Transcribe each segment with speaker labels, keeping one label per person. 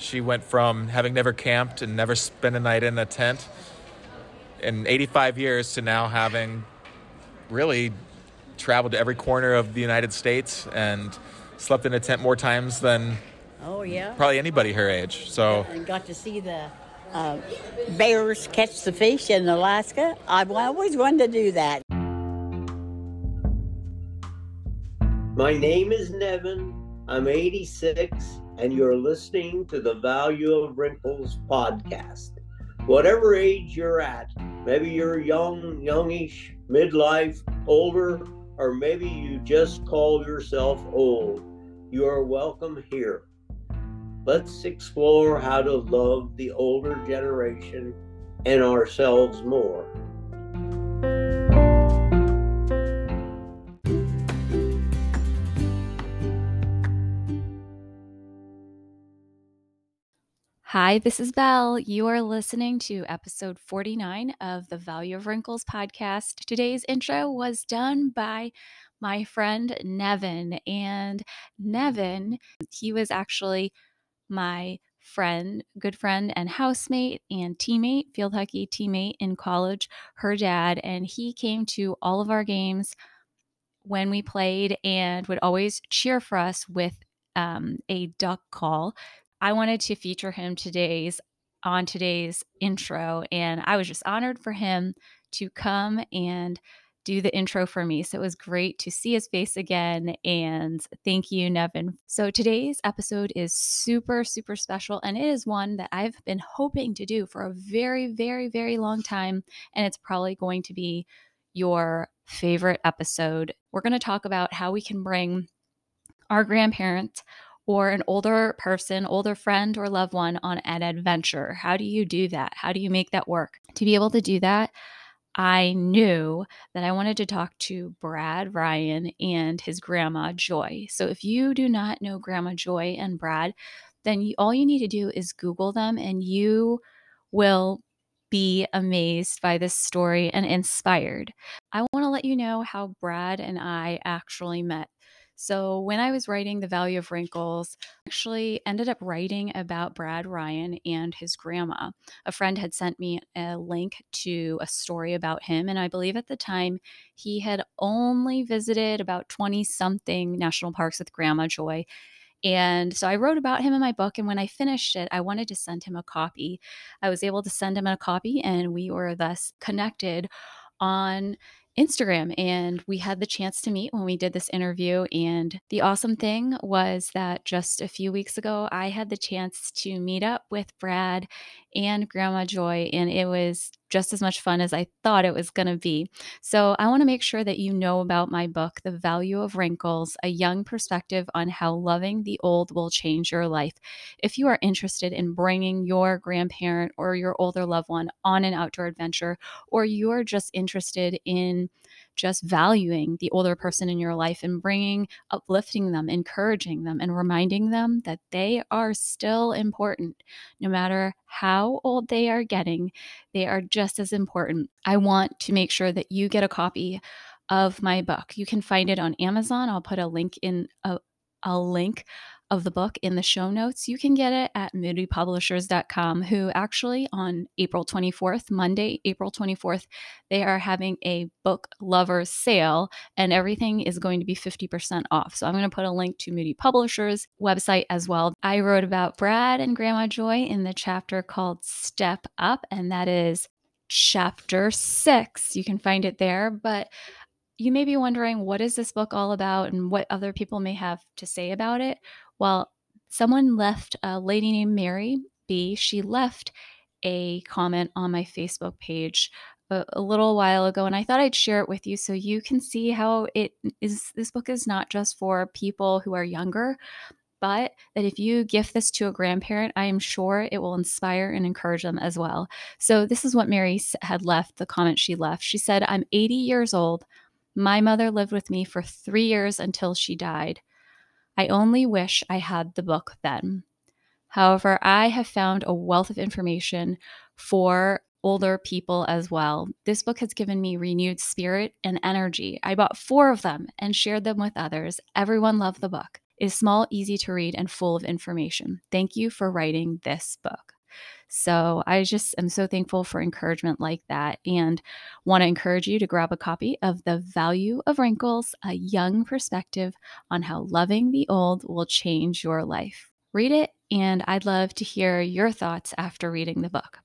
Speaker 1: She went from having never camped and never spent a night in a tent in 85 years to now having really traveled to every corner of the United States and slept in a tent more times than
Speaker 2: Oh yeah.
Speaker 1: probably anybody her age. So
Speaker 2: And got to see the uh, bears catch the fish in Alaska. I've always wanted to do that.
Speaker 3: My name is Nevin. I'm 86, and you're listening to the Value of Wrinkles podcast. Whatever age you're at, maybe you're young, youngish, midlife, older, or maybe you just call yourself old, you are welcome here. Let's explore how to love the older generation and ourselves more.
Speaker 4: Hi, this is Belle. You are listening to episode 49 of the Value of Wrinkles podcast. Today's intro was done by my friend Nevin. And Nevin, he was actually my friend, good friend, and housemate and teammate, field hockey teammate in college, her dad. And he came to all of our games when we played and would always cheer for us with um, a duck call. I wanted to feature him today's on today's intro, and I was just honored for him to come and do the intro for me. So it was great to see his face again. And thank you, Nevin. So today's episode is super, super special. And it is one that I've been hoping to do for a very, very, very long time. And it's probably going to be your favorite episode. We're going to talk about how we can bring our grandparents or an older person, older friend or loved one on an adventure. How do you do that? How do you make that work? To be able to do that, I knew that I wanted to talk to Brad Ryan and his grandma Joy. So if you do not know Grandma Joy and Brad, then you, all you need to do is Google them and you will be amazed by this story and inspired. I want to let you know how Brad and I actually met. So, when I was writing The Value of Wrinkles, I actually ended up writing about Brad Ryan and his grandma. A friend had sent me a link to a story about him, and I believe at the time he had only visited about 20 something national parks with Grandma Joy. And so I wrote about him in my book. And when I finished it, I wanted to send him a copy. I was able to send him a copy, and we were thus connected on Instagram and we had the chance to meet when we did this interview. And the awesome thing was that just a few weeks ago, I had the chance to meet up with Brad and Grandma Joy, and it was just as much fun as I thought it was going to be. So, I want to make sure that you know about my book, The Value of Wrinkles A Young Perspective on How Loving the Old Will Change Your Life. If you are interested in bringing your grandparent or your older loved one on an outdoor adventure, or you're just interested in just valuing the older person in your life and bringing, uplifting them, encouraging them, and reminding them that they are still important. No matter how old they are getting, they are just as important. I want to make sure that you get a copy of my book. You can find it on Amazon. I'll put a link in a, a link of the book in the show notes. You can get it at moodypublishers.com, who actually on April 24th, Monday, April 24th, they are having a book lovers sale and everything is going to be 50% off. So I'm going to put a link to Moody Publishers website as well. I wrote about Brad and Grandma Joy in the chapter called Step Up, and that is chapter six. You can find it there. But you may be wondering what is this book all about and what other people may have to say about it well, someone left, a lady named Mary B, she left a comment on my Facebook page a, a, little while ago and I thought I'd share it with you so you can see how it is this book is not just for people who are younger but that if you gift this to a grandparent, I am sure it will inspire and encourage them as well. So, this is what Mary had left, the comment she left. She said, I'm 80 years old. My mother lived with me for three years until she died. I only wish I had the book then. However, I have found a wealth of information for older people as well. This book has given me renewed spirit and energy. I bought four of them and shared them with others. Everyone loved the book. is small, easy to read, and full of information. Thank you for writing this book. So I just am so thankful for encouragement like that and want to encourage you to grab a copy of The Value of Wrinkles, a young perspective on how loving the old will change your life. Read it, and I'd love to hear your thoughts after reading the book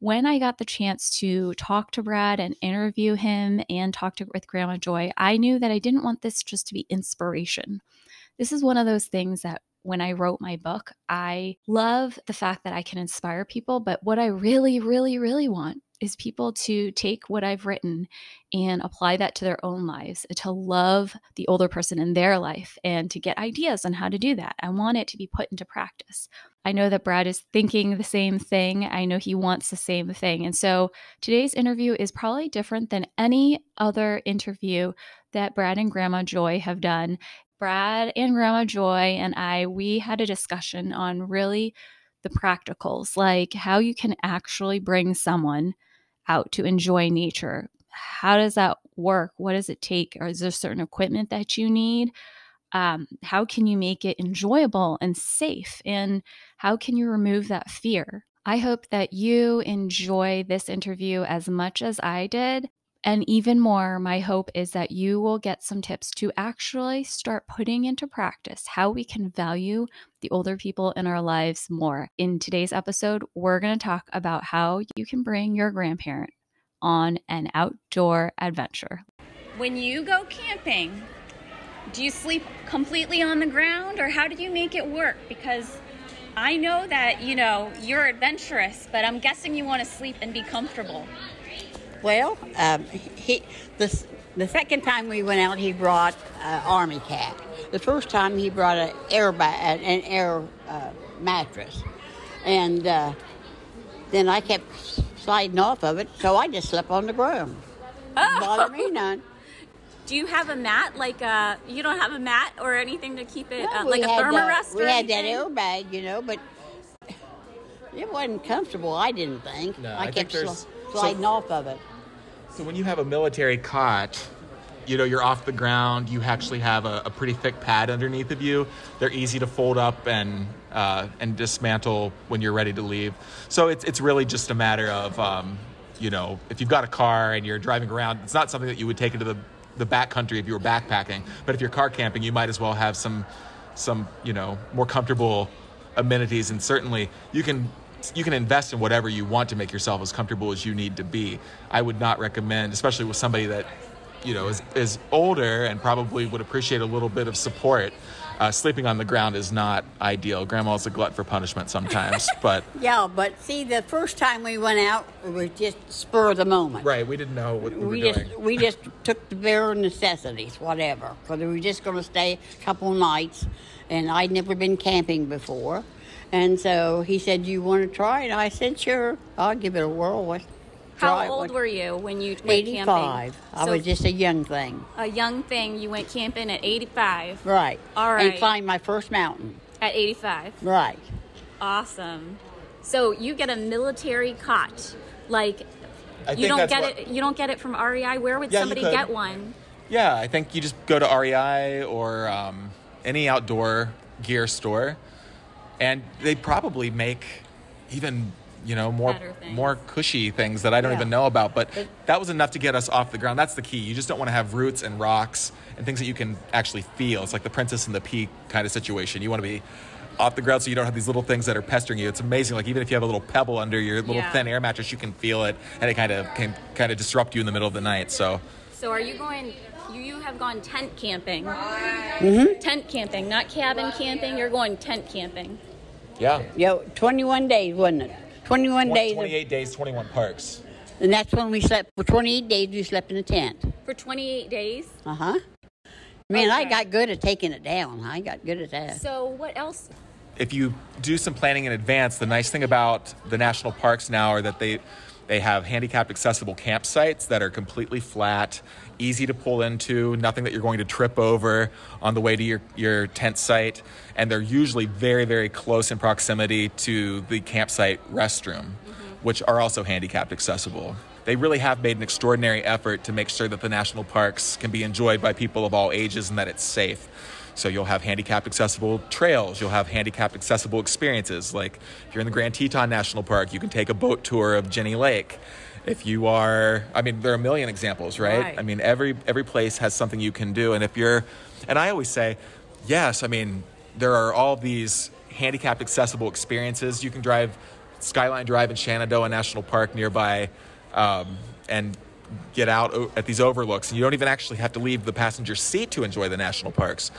Speaker 4: when I got the chance to talk to Brad and interview him and talk to, with Grandma Joy, I knew that I didn't want this just to be inspiration. This is one of those things that when I wrote my book, I love the fact that I can inspire people, but what I really, really, really want is people to take what I've written and apply that to their own lives, to love the older person in their life and to get ideas on how to do that. I want it to be put into practice. I know that Brad is thinking the same thing. I know he wants the same thing. And so today's interview is probably different than any other interview that Brad and Grandma Joy have done. Brad and Grandma Joy and I, we had a discussion on really the practicals, like how you can actually bring someone out to enjoy nature. How does that work? What does it take? Or is there certain equipment that you need? Um, how can you make it enjoyable and safe? And how can you remove that fear? I hope that you enjoy this interview as much as I did. And even more, my hope is that you will get some tips to actually start putting into practice how we can value the older people in our lives more. In today's episode, we're going to talk about how you can bring your grandparent on an outdoor adventure. When you go camping, do you sleep completely on the ground or how do you make it work? Because I know that, you know, you're adventurous, but I'm guessing you want to sleep and be comfortable.
Speaker 2: Well, um, he the the second time we went out, he brought uh, army cat. The first time he brought an air ba- an air uh, mattress, and uh, then I kept sliding off of it, so I just slept on the ground.
Speaker 4: Oh.
Speaker 2: Bother me none.
Speaker 4: Do you have a mat? Like uh, you don't have a mat or anything to keep it
Speaker 2: No,
Speaker 4: uh, like a
Speaker 2: had, uh,
Speaker 4: Therm-a-Rest?
Speaker 2: We
Speaker 4: or
Speaker 2: had that airbag, you know, but it wasn't comfortable. I didn't think.
Speaker 1: No,
Speaker 2: I,
Speaker 1: I think
Speaker 2: kept
Speaker 1: there's- so-
Speaker 2: sliding off of it.
Speaker 1: So when you have a military cot, you know you're off the ground. You actually have a, a pretty thick pad underneath of you. They're easy to fold up and uh, and dismantle when you're ready to leave. So it's it's really just a matter of um, you know if you've got a car and you're driving around, it's not something that you would take into the the backcountry if you were backpacking. But if you're car camping, you might as well have some some you know more comfortable amenities and certainly you can you can invest in whatever you want to make yourself as comfortable as you need to be. I would not recommend, especially with somebody that you know is, is older and probably would appreciate a little bit of support. Uh, sleeping on the ground is not ideal. Grandma's a glut for punishment sometimes, but
Speaker 2: Yeah, but see, the first time we went out, it was just spur of the moment.
Speaker 1: right, we didn't know what we,
Speaker 2: We
Speaker 1: were
Speaker 2: just
Speaker 1: doing.
Speaker 2: we just took the bare necessities, whatever, because we were just going to stay a couple nights, and I'd never been camping before, and so he said, "You want to try it?" I said, "Sure, I'll give it a whirl." Let's
Speaker 4: How
Speaker 2: try it."
Speaker 4: old were you when you went
Speaker 2: Eighty-five.
Speaker 4: camping?
Speaker 2: I
Speaker 4: So
Speaker 2: was just a young thing,
Speaker 4: a young thing. You went camping at 85.
Speaker 2: right?
Speaker 4: All right.
Speaker 2: And climbed my first mountain,
Speaker 4: At 85.
Speaker 2: right?
Speaker 4: Awesome. So you get a military cot. Like
Speaker 1: I
Speaker 4: you
Speaker 1: think
Speaker 4: don't
Speaker 1: that's
Speaker 4: get
Speaker 1: what-
Speaker 4: it you don't get it from REI. Where would
Speaker 1: Yeah, you
Speaker 4: somebody
Speaker 1: could.
Speaker 4: get one?
Speaker 1: Yeah, I think you just go to REI or um, any outdoor gear store, and they probably make even you know more more cushy things that I don't
Speaker 2: Yeah.
Speaker 1: even know about. But that was enough to get us off the ground. That's the key. You just don't want to have roots and rocks and things that you can actually feel. It's like the Princess and the Pea kind of situation. You want to be off the ground so you don't have these little things that are pestering you. It's amazing. Like even if you have a little pebble under your little
Speaker 4: Yeah.
Speaker 1: thin air mattress, you can feel it, and it kind of can kind of disrupt you in the middle of the night. So.
Speaker 4: So are you going you, you have gone tent camping.
Speaker 2: Mm-hmm.
Speaker 4: Tent camping, not cabin camping. You're going tent camping.
Speaker 1: Yeah.
Speaker 2: Yo, twenty-one days, wasn't it? Twenty-one days, of-
Speaker 1: 28 days, 21 parks.
Speaker 2: and that's when we slept. For twenty-eight days, we slept in a tent.
Speaker 4: For 28 days.
Speaker 2: Uh huh. Man, I got good at taking it down. I got good at that.
Speaker 4: So what else?
Speaker 1: If you do some planning in advance, the nice thing about the national parks now are that they they have handicapped accessible campsites that are completely flat, easy to pull into, nothing that you're going to trip over on the way to your, your tent site. And they're usually very, very close in proximity to the campsite restroom, mm-hmm. which are also handicapped accessible. They really have made an extraordinary effort to make sure that the national parks can be enjoyed by people of all ages and that it's safe. So you'll have handicapped accessible trails, you'll have handicapped accessible experiences. Like if you're in the Grand Teton National Park, you can take a boat tour of Jenny Lake. If you are, I mean, there are a million examples, right?
Speaker 2: Right.
Speaker 1: I mean, every every place has something you can do, and if you're, and I always say, yes, I mean, there are all these handicapped accessible experiences. You can drive Skyline Drive in Shenandoah National Park nearby, um, and get out at these overlooks. And you don't even actually have to leave the passenger seat to enjoy the national parks.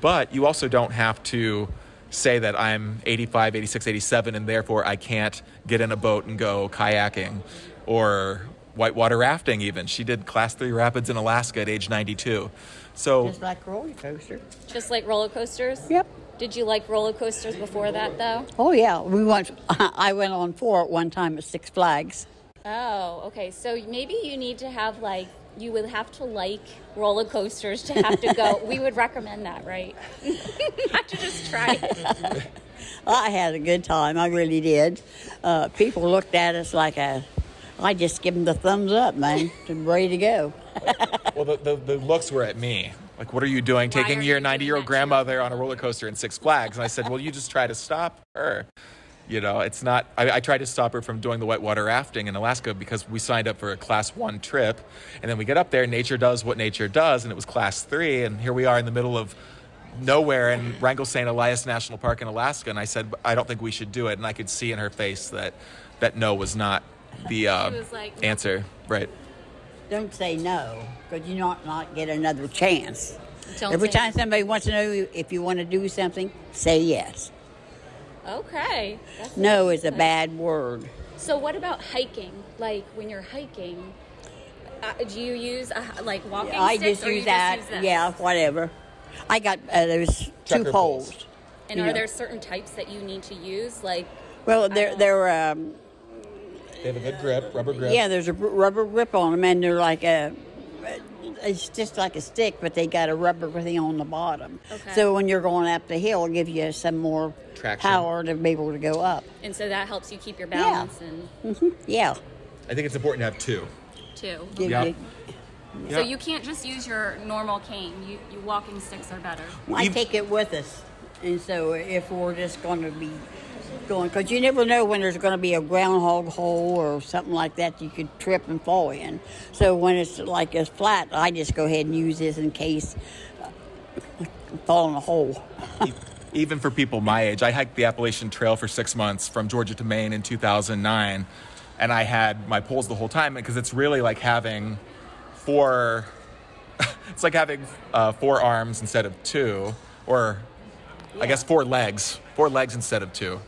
Speaker 1: But you also don't have to say that I'm 85, 86, 87, and therefore I can't get in a boat and go kayaking or whitewater rafting, even. She did class three rapids in Alaska at age 92. So,
Speaker 2: Just like roller coaster.
Speaker 4: Just like roller coasters?
Speaker 2: Yep.
Speaker 4: Did you like roller coasters before that, though?
Speaker 2: Oh yeah, we went. I went on four at one time at Six Flags.
Speaker 4: Oh, okay. So maybe you need to have like you would have to like roller coasters to have to go. we would recommend that, right? Not to just try it.
Speaker 2: I had a good time. I really did. Uh, people looked at us like a. I just give them the thumbs up, man. and ready to go.
Speaker 1: well, the, the, the looks were at me. Like, what are you doing
Speaker 4: Why
Speaker 1: taking your 90 year old
Speaker 4: doing that
Speaker 1: grandmother on a roller coaster in Six Flags? And I said, well, you just try to stop her. You know, it's not, I, I tried to stop her from doing the whitewater rafting in Alaska because we signed up for a class one trip. And then we get up there, nature does what nature does, and it was class three. And here we are in the middle of nowhere in Wrangell St. Elias National Park in Alaska. And I said, I don't think we should do it. And I could see in her face that, that no was not the uh,
Speaker 4: like,
Speaker 1: answer. Right.
Speaker 2: Don't say no, because you not not get another chance.
Speaker 4: Don't
Speaker 2: Every
Speaker 4: say-
Speaker 2: time somebody wants to know if you want to do something, say yes.
Speaker 4: Okay. That's
Speaker 2: No is a bad word.
Speaker 4: So what about hiking? Like when you're hiking, uh, do you use a, like walking
Speaker 2: I
Speaker 4: sticks
Speaker 2: just
Speaker 4: or you
Speaker 2: use that.
Speaker 4: use
Speaker 2: yeah, whatever. I got uh, there's two poles.
Speaker 1: poles.
Speaker 4: And are
Speaker 2: know.
Speaker 4: there certain types that you need to use? Like
Speaker 2: Well,
Speaker 4: there
Speaker 2: there
Speaker 4: are
Speaker 2: they're um,
Speaker 1: They have a good grip, rubber grip.
Speaker 2: yeah. There's a rubber grip on them, and they're like a. It's just like a stick, but they got a rubber thing on the bottom.
Speaker 4: Okay.
Speaker 2: So when you're going up the hill, it gives you some more
Speaker 1: Traction.
Speaker 2: power to be able to go up.
Speaker 4: and so that helps you keep your balance and mm-hmm.
Speaker 2: Yeah.
Speaker 1: I think it's important to have two.
Speaker 4: Two.
Speaker 2: Give
Speaker 1: Yeah.
Speaker 2: you-
Speaker 4: So you can't just use your normal cane. You, you walking sticks are better.
Speaker 2: I take it with us, and so if we're just going to be going, because you never know when there's going to be a groundhog hole or something like that you could trip and fall in. So when it's like it's flat, I just go ahead and use this in case uh, I fall in a hole.
Speaker 1: Even for people my age, I hiked the Appalachian Trail for six months from Georgia to Maine in 2009, and I had my poles the whole time because it's really like having four. It's like having uh, four arms instead of two, or I guess four legs, four legs instead of two.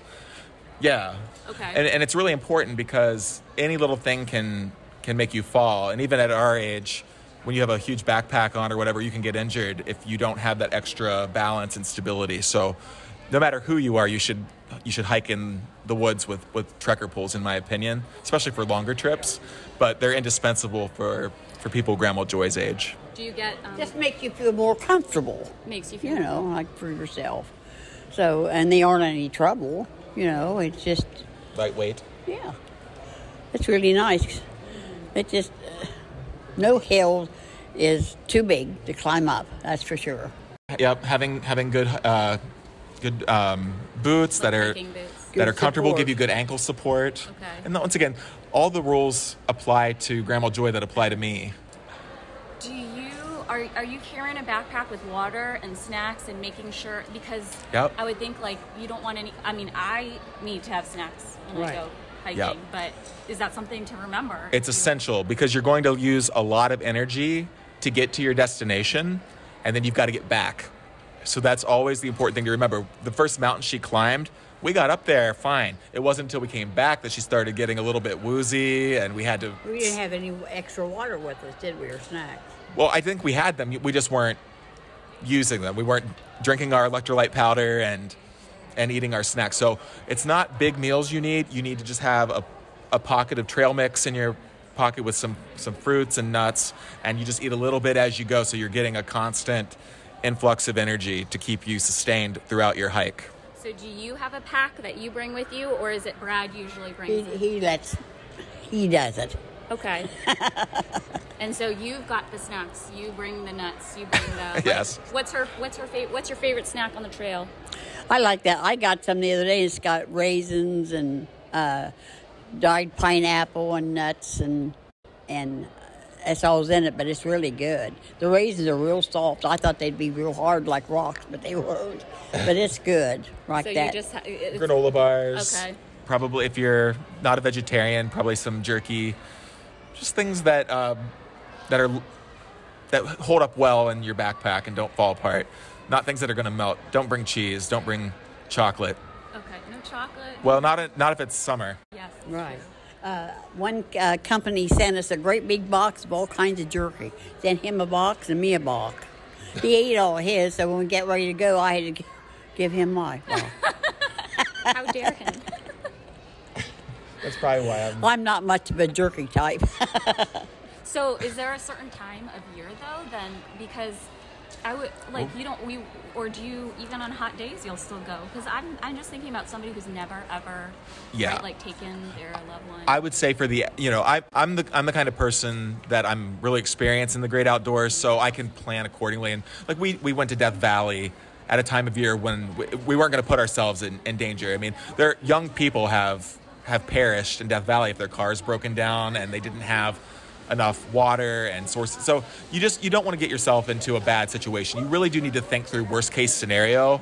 Speaker 1: Yeah.
Speaker 4: Okay.
Speaker 1: And, and it's really important because any little thing can can make you fall, and even at our age, when you have a huge backpack on or whatever, you can get injured if you don't have that extra balance and stability. So, no matter who you are, you should you should hike in the woods with with trekker poles, in my opinion, especially for longer trips. But they're indispensable for for people Grandma Joy's age.
Speaker 4: Do you get um,
Speaker 2: Just make you feel more comfortable,
Speaker 4: makes you feel
Speaker 2: you know, like for yourself. So, and they aren't any trouble, you know. It's just
Speaker 1: Lightweight.
Speaker 2: Yeah, it's really nice. It just uh, no hill is too big to climb up. That's for sure.
Speaker 1: Yep, having having good uh, good um, boots that are
Speaker 4: boots.
Speaker 1: that are comfortable,
Speaker 2: support.
Speaker 1: give you good ankle support.
Speaker 4: Okay.
Speaker 1: And once again, all the rules apply to Grandma Joy that apply to me.
Speaker 4: Do you are are you carrying a backpack with water and snacks and making sure because
Speaker 1: Yep.
Speaker 4: I would think like you don't want any. I mean, I need to have snacks when I go hiking,
Speaker 1: Yep.
Speaker 4: but is that something to remember?
Speaker 1: It's essential because you're going to use a lot of energy to get to your destination, and then you've got to get back. So that's always the important thing to remember. The first mountain she climbed, we got up there fine. It wasn't until we came back that she started getting a little bit woozy, and we had to.
Speaker 2: We didn't have any extra water with us, did we, or snacks?
Speaker 1: Well, I think we had them. We just weren't using them. We weren't drinking our electrolyte powder and and eating our snacks. So it's not big meals you need. You need to just have a, a pocket of trail mix in your pocket with some some fruits and nuts, and you just eat a little bit as you go. So you're getting a constant influx of energy to keep you sustained throughout your hike.
Speaker 4: So do you have a pack that you bring with you, or is it Brad usually
Speaker 2: He,
Speaker 4: brings it?
Speaker 2: he lets, he does it.
Speaker 4: Okay. And so you've got the snacks. You bring the nuts. You bring the.
Speaker 1: Yes.
Speaker 4: What's her? What's her favorite? What's your favorite snack on the trail?
Speaker 2: I like that. I got some the other day. It's got raisins and uh, dried pineapple and nuts and and that's all's in it. But it's really good. The raisins are real soft. I thought they'd be real hard like rocks, but they weren't. But it's good like
Speaker 4: so
Speaker 2: that.
Speaker 4: you just ha-
Speaker 1: Granola bars.
Speaker 4: Okay.
Speaker 1: Probably, if you're not a vegetarian, probably some jerky. Just things that um, that are that hold up well in your backpack and don't fall apart. Not things that are going to melt. Don't bring cheese. Don't bring chocolate.
Speaker 4: Okay. No chocolate.
Speaker 1: Well, not a, not if it's summer.
Speaker 4: yes.
Speaker 2: Right. Uh, one uh, company sent us a great big box of all kinds of jerky. Sent him a box and me a box. He ate all his, so when we get ready to go, I had to give him mine. Well,
Speaker 4: How dare him?
Speaker 1: That's probably why I'm.
Speaker 2: I'm not much of a jerky type.
Speaker 4: So, is there a certain time of year though? Then because I would like you don't we or do you even on hot days you'll still go? Because I'm I'm just thinking about somebody who's never ever
Speaker 1: Yeah.
Speaker 4: right, like taken their loved one.
Speaker 1: I would say for the you know I I'm the I'm the kind of person that I'm really experienced in the great outdoors, so I can plan accordingly. And like we we went to Death Valley at a time of year when we, we weren't going to put ourselves in, in danger. I mean, there young people have have perished in Death Valley if their cars broken down and they didn't have enough water and sources. So you just you don't want to get yourself into a bad situation. You really do need to think through worst case scenario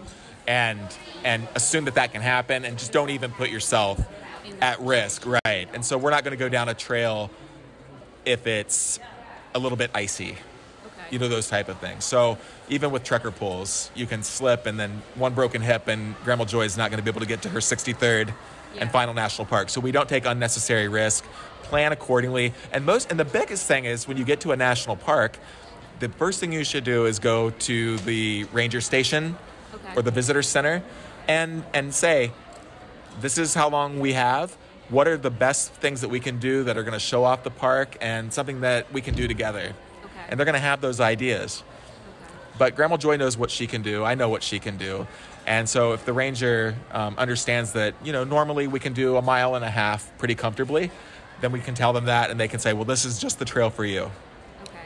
Speaker 1: and and assume that that can happen and just don't even put yourself at risk, right? And so we're not going to go down a trail if it's a little bit icy.
Speaker 4: okay.
Speaker 1: You know those type of things. So even with trekker poles, you can slip and then one broken hip and Grandma Joy is not going to be able to get to her 63rd
Speaker 4: Yeah.
Speaker 1: and final national park. So we don't take unnecessary risk, plan accordingly. And most and the biggest thing is when you get to a national park, the first thing you should do is go to the ranger station
Speaker 4: Okay.
Speaker 1: or the visitor center and and say this is how long we have what are the best things that we can do that are going to show off the park and something that we can do together
Speaker 4: Okay.
Speaker 1: and they're going to have those ideas but grandma joy knows what she can do i know what she can do and so if the ranger um, understands that you know normally we can do a mile and a half pretty comfortably then we can tell them that and they can say well this is just the trail for you
Speaker 4: okay.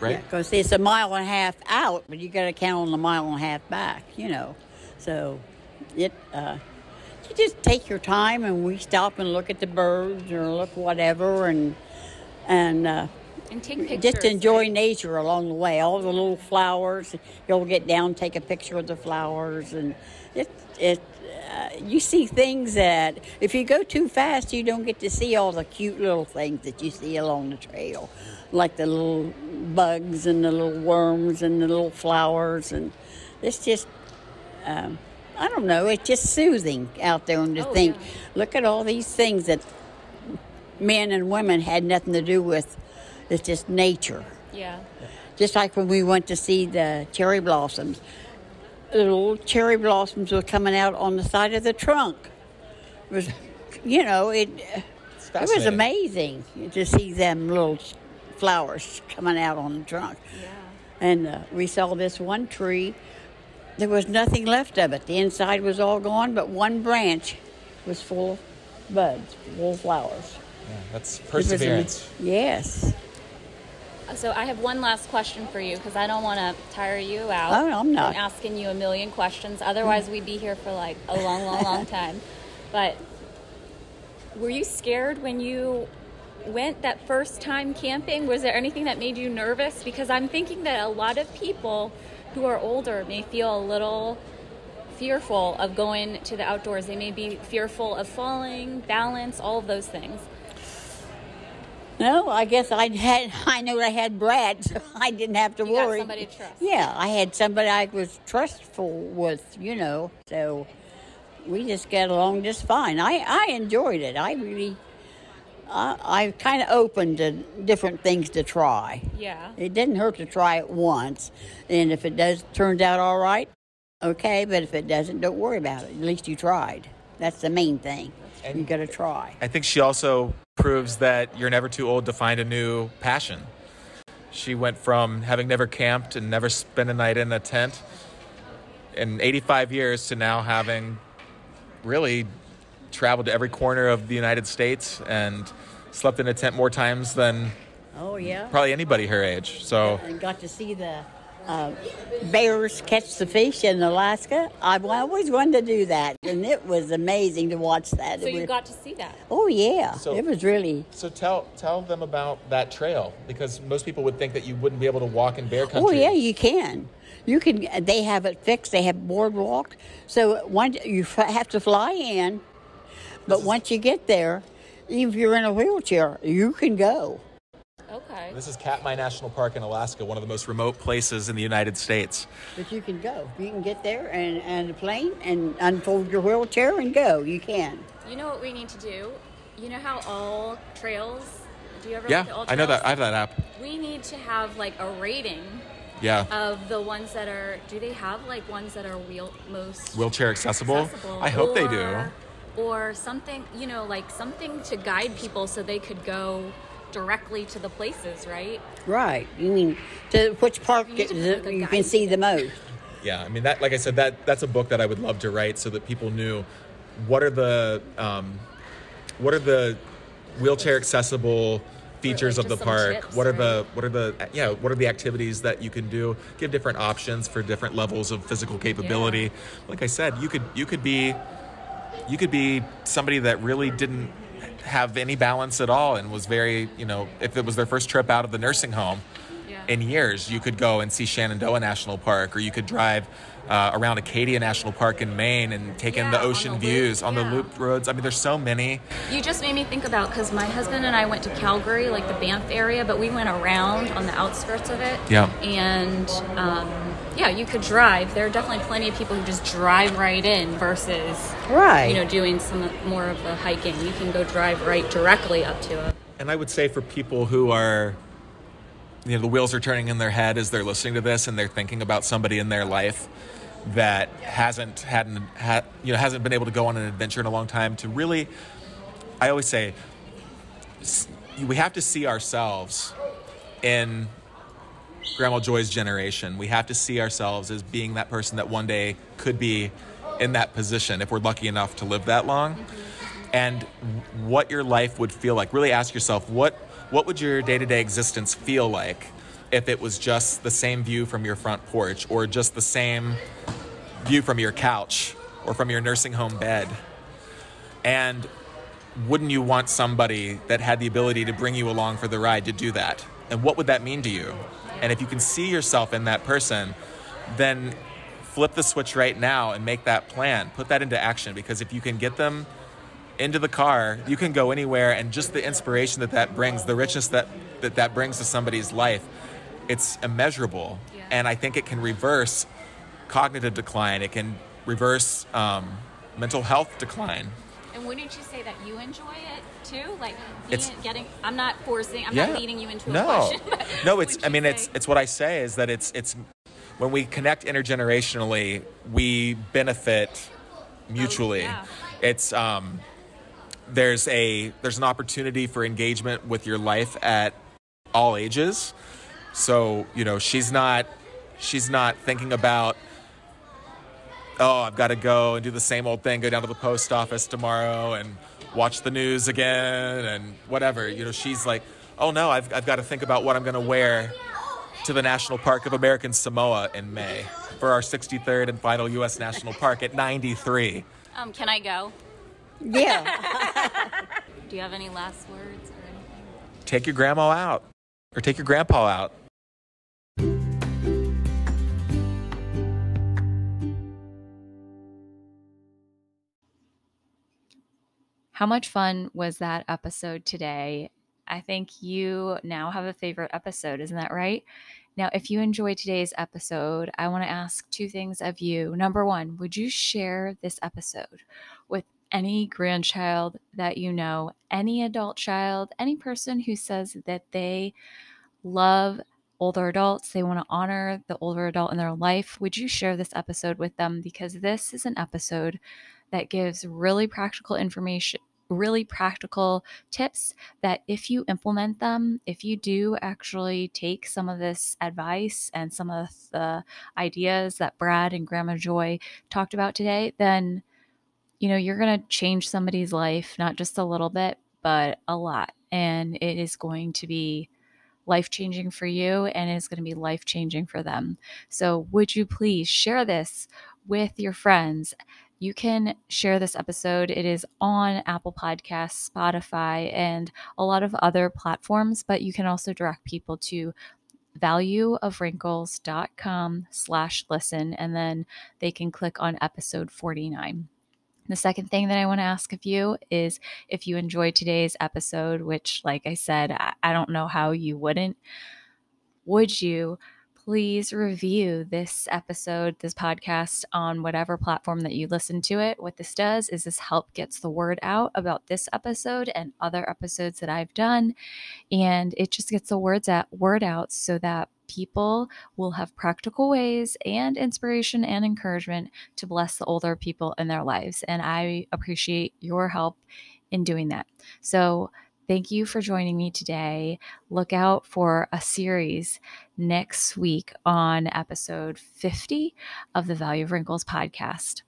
Speaker 1: right
Speaker 2: Because it's a mile and a half out, but you got to count on the mile and a half back, you know. So it, uh, you just take your time and we stop and look at the birds or look whatever and, and, uh,
Speaker 4: And take pictures.
Speaker 2: just enjoy
Speaker 4: right?
Speaker 2: nature along the way. All the little flowers. You'll get down, take a picture of the flowers, and it it. Uh, you see things that if you go too fast, you don't get to see all the cute little things that you see along the trail, like the little bugs and the little worms and the little flowers, and it's just. Um, I don't know. It's just soothing out there, and to
Speaker 4: Oh,
Speaker 2: think,
Speaker 4: yeah.
Speaker 2: look at all these things that men and women had nothing to do with. It's just nature.
Speaker 4: Yeah.
Speaker 2: Just like when we went to see the cherry blossoms, the little cherry blossoms were coming out on the side of the trunk. It was, you know, it. It was amazing to see them little flowers coming out on the trunk.
Speaker 4: Yeah.
Speaker 2: And uh, we saw this one tree. There was nothing left of it. The inside was all gone, but one branch was full of buds, full of flowers.
Speaker 1: yeah, that's
Speaker 2: It was ama-
Speaker 1: perseverance
Speaker 2: Yes.
Speaker 4: So I have one last question for you because I don't want to tire you out.
Speaker 2: Oh, I'm not.
Speaker 4: from asking you a million questions. Otherwise, we'd be here for like a long, long, long time. But were you scared when you went that first time camping? Was there anything that made you nervous? Because I'm thinking that a lot of people who are older may feel a little fearful of going to the outdoors. They may be fearful of falling, balance, all of those things.
Speaker 2: No, I guess I had. I knew I had Brad, so I didn't have to
Speaker 4: You
Speaker 2: worry.
Speaker 4: somebody to trust.
Speaker 2: Yeah, I had somebody I was trustful with, you know. So we just got along just fine. I I enjoyed it. I really, I I kind of opened to different things to try.
Speaker 4: Yeah.
Speaker 2: It didn't hurt to try it once, and if it does turns out all right, okay. But if it doesn't, don't worry about it. At least you tried. That's the main thing. And you got to try.
Speaker 1: I think she also proves that you're never too old to find a new passion. She went from having never camped and never spent a night in a tent in 85 years to now having really traveled to every corner of the United States and slept in a tent more times than
Speaker 2: Oh yeah.
Speaker 1: probably anybody her age. So
Speaker 2: And got to see the uh, bears catch the fish in Alaska. I've always wanted to do that, and it was amazing to watch that.
Speaker 5: So
Speaker 2: It
Speaker 5: you
Speaker 2: was-
Speaker 5: got to see that.
Speaker 2: Oh yeah,
Speaker 1: So-
Speaker 2: it was really.
Speaker 1: So tell tell them about that trail because most people would think that you wouldn't be able to walk in bear country.
Speaker 2: Oh yeah, you can. You can. They have it fixed. They have boardwalk. So once you f- have to fly in, but once you get there, even if you're in a wheelchair, you can go.
Speaker 5: Okay.
Speaker 1: This is Katmai National Park in Alaska, one of the most remote places in the United States.
Speaker 2: But you can go. You can get there and and a plane and unfold your wheelchair and go. You can.
Speaker 5: You know what we need to do? You know how all trails? Do you ever
Speaker 1: Yeah,
Speaker 5: look
Speaker 1: I know that. I have that app.
Speaker 5: We need to have like a rating
Speaker 1: Yeah.
Speaker 5: of the ones that are. Do they have like ones that are wheel most
Speaker 1: Wheelchair accessible.
Speaker 5: accessible?
Speaker 1: I hope they do.
Speaker 5: Or- Or something, you know, like something to guide people so they could go directly to the places, right?
Speaker 2: Right. You mean to which park
Speaker 5: You need to
Speaker 2: is
Speaker 5: like,
Speaker 2: you can see the most?
Speaker 1: Yeah, I mean that. Like I said, that that's a book that I would love to write so that people knew what are the um, what are the wheelchair accessible features
Speaker 5: like,
Speaker 1: of the park.
Speaker 5: tips,
Speaker 1: what are the what are the yeah what are the activities that you can do? Give different options for different levels of physical capability. Like I said, you could you could be you could be somebody that really didn't have any balance at all and was very you know if it was their first trip out of the nursing home
Speaker 5: Yeah.
Speaker 1: in years, you could go and see Shenandoah National Park, or you could drive uh, around Acadia National Park in Maine and take in
Speaker 5: Yeah,
Speaker 1: the
Speaker 5: on
Speaker 1: ocean
Speaker 5: the
Speaker 1: views
Speaker 5: loop,
Speaker 1: on
Speaker 5: yeah.
Speaker 1: the loop roads. I mean, there's so many.
Speaker 5: You just made me think about because my husband and I went to Calgary, like the Banff area, but we went around on the outskirts of it.
Speaker 1: Yeah.
Speaker 5: And um, yeah, you could drive. There are definitely plenty of people who just drive right in versus
Speaker 2: Right.
Speaker 5: you know doing some more of the hiking. You can go drive right directly up to it.
Speaker 1: And I would say for people who are, you know, the wheels are turning in their head as they're listening to this and they're thinking about somebody in their life that hasn't had, an, ha, you know, hasn't been able to go on an adventure in a long time. To really, I always say, we have to see ourselves in Grandma Joy's generation. We have to see ourselves as being that person that one day could be in that position if we're lucky enough to live that long. And what your life would feel like. Really ask yourself what what would your day-to-day existence feel like if it was just the same view from your front porch or just the same view from your couch or from your nursing home bed. And wouldn't you want somebody that had the ability to bring you along for the ride to do that? And what would that mean to you? And if you can see yourself in that person, then flip the switch right now and make that plan. Put that into action because if you can get them into the car, you can go anywhere and just the inspiration that that brings, the richness that that, that brings to somebody's life, it's immeasurable.
Speaker 5: Yeah.
Speaker 1: And I think it can reverse cognitive decline. It can reverse um, mental health decline.
Speaker 5: And wouldn't you say that you enjoy it too? Like
Speaker 1: It's-
Speaker 5: getting. I'm not forcing. I'm
Speaker 1: yeah.
Speaker 5: not leading you into a
Speaker 1: no.
Speaker 5: question.
Speaker 1: no, it's. I mean, it's
Speaker 5: say-
Speaker 1: it's what I say is that it's it's when we connect intergenerationally, we benefit mutually.
Speaker 5: yeah.
Speaker 1: It's um, there's a there's an opportunity for engagement with your life at all ages. So you know, she's not she's not thinking about oh, I've got to go and do the same old thing, go down to the post office tomorrow and watch the news again and whatever. You know, she's like, oh no, I've, I've got to think about what I'm going to wear to the National Park of American Samoa in May for our 63rd and final U.S. National Park at 93.
Speaker 5: Um, can I go?
Speaker 2: Yeah.
Speaker 5: Do you have any last words or anything?
Speaker 1: Take your grandma out or take your grandpa out.
Speaker 4: How much fun was that episode today? I think you now have a favorite episode, isn't that right? Now, if you enjoyed today's episode, I want to ask two things of you. Number one, would you share this episode with any grandchild that you know, any adult child, any person who says that they love older adults, they want to honor the older adult in their life? Would you share this episode with them? Because this is an episode that gives really practical information, really practical tips that if you implement them, if you do actually take some of this advice and some of the ideas that Brad and Grandma Joy talked about today, then you know, you're going to change somebody's life, not just a little bit, but a lot. And it is going to be life changing for you and it's going to be life changing for them. So, would you please share this with your friends? You can share this episode. It is on Apple Podcasts, Spotify, and a lot of other platforms, but you can also direct people to valueofwrinkles.com slash listen and then they can click on episode 49 the second thing that I want to ask of you is if you enjoyed today's episode, which, like I said, I, don't know how you wouldn't, would you please review this episode, this podcast on whatever platform that you listen to it. What this does is this help gets the word out about this episode and other episodes that I've done. And it just gets the words out word out so that people will have practical ways and inspiration and encouragement to bless the older people in their lives. And I appreciate your help in doing that. So Thank you for joining me today. Look out for a series next week on episode 50 of the Value of Wrinkles podcast.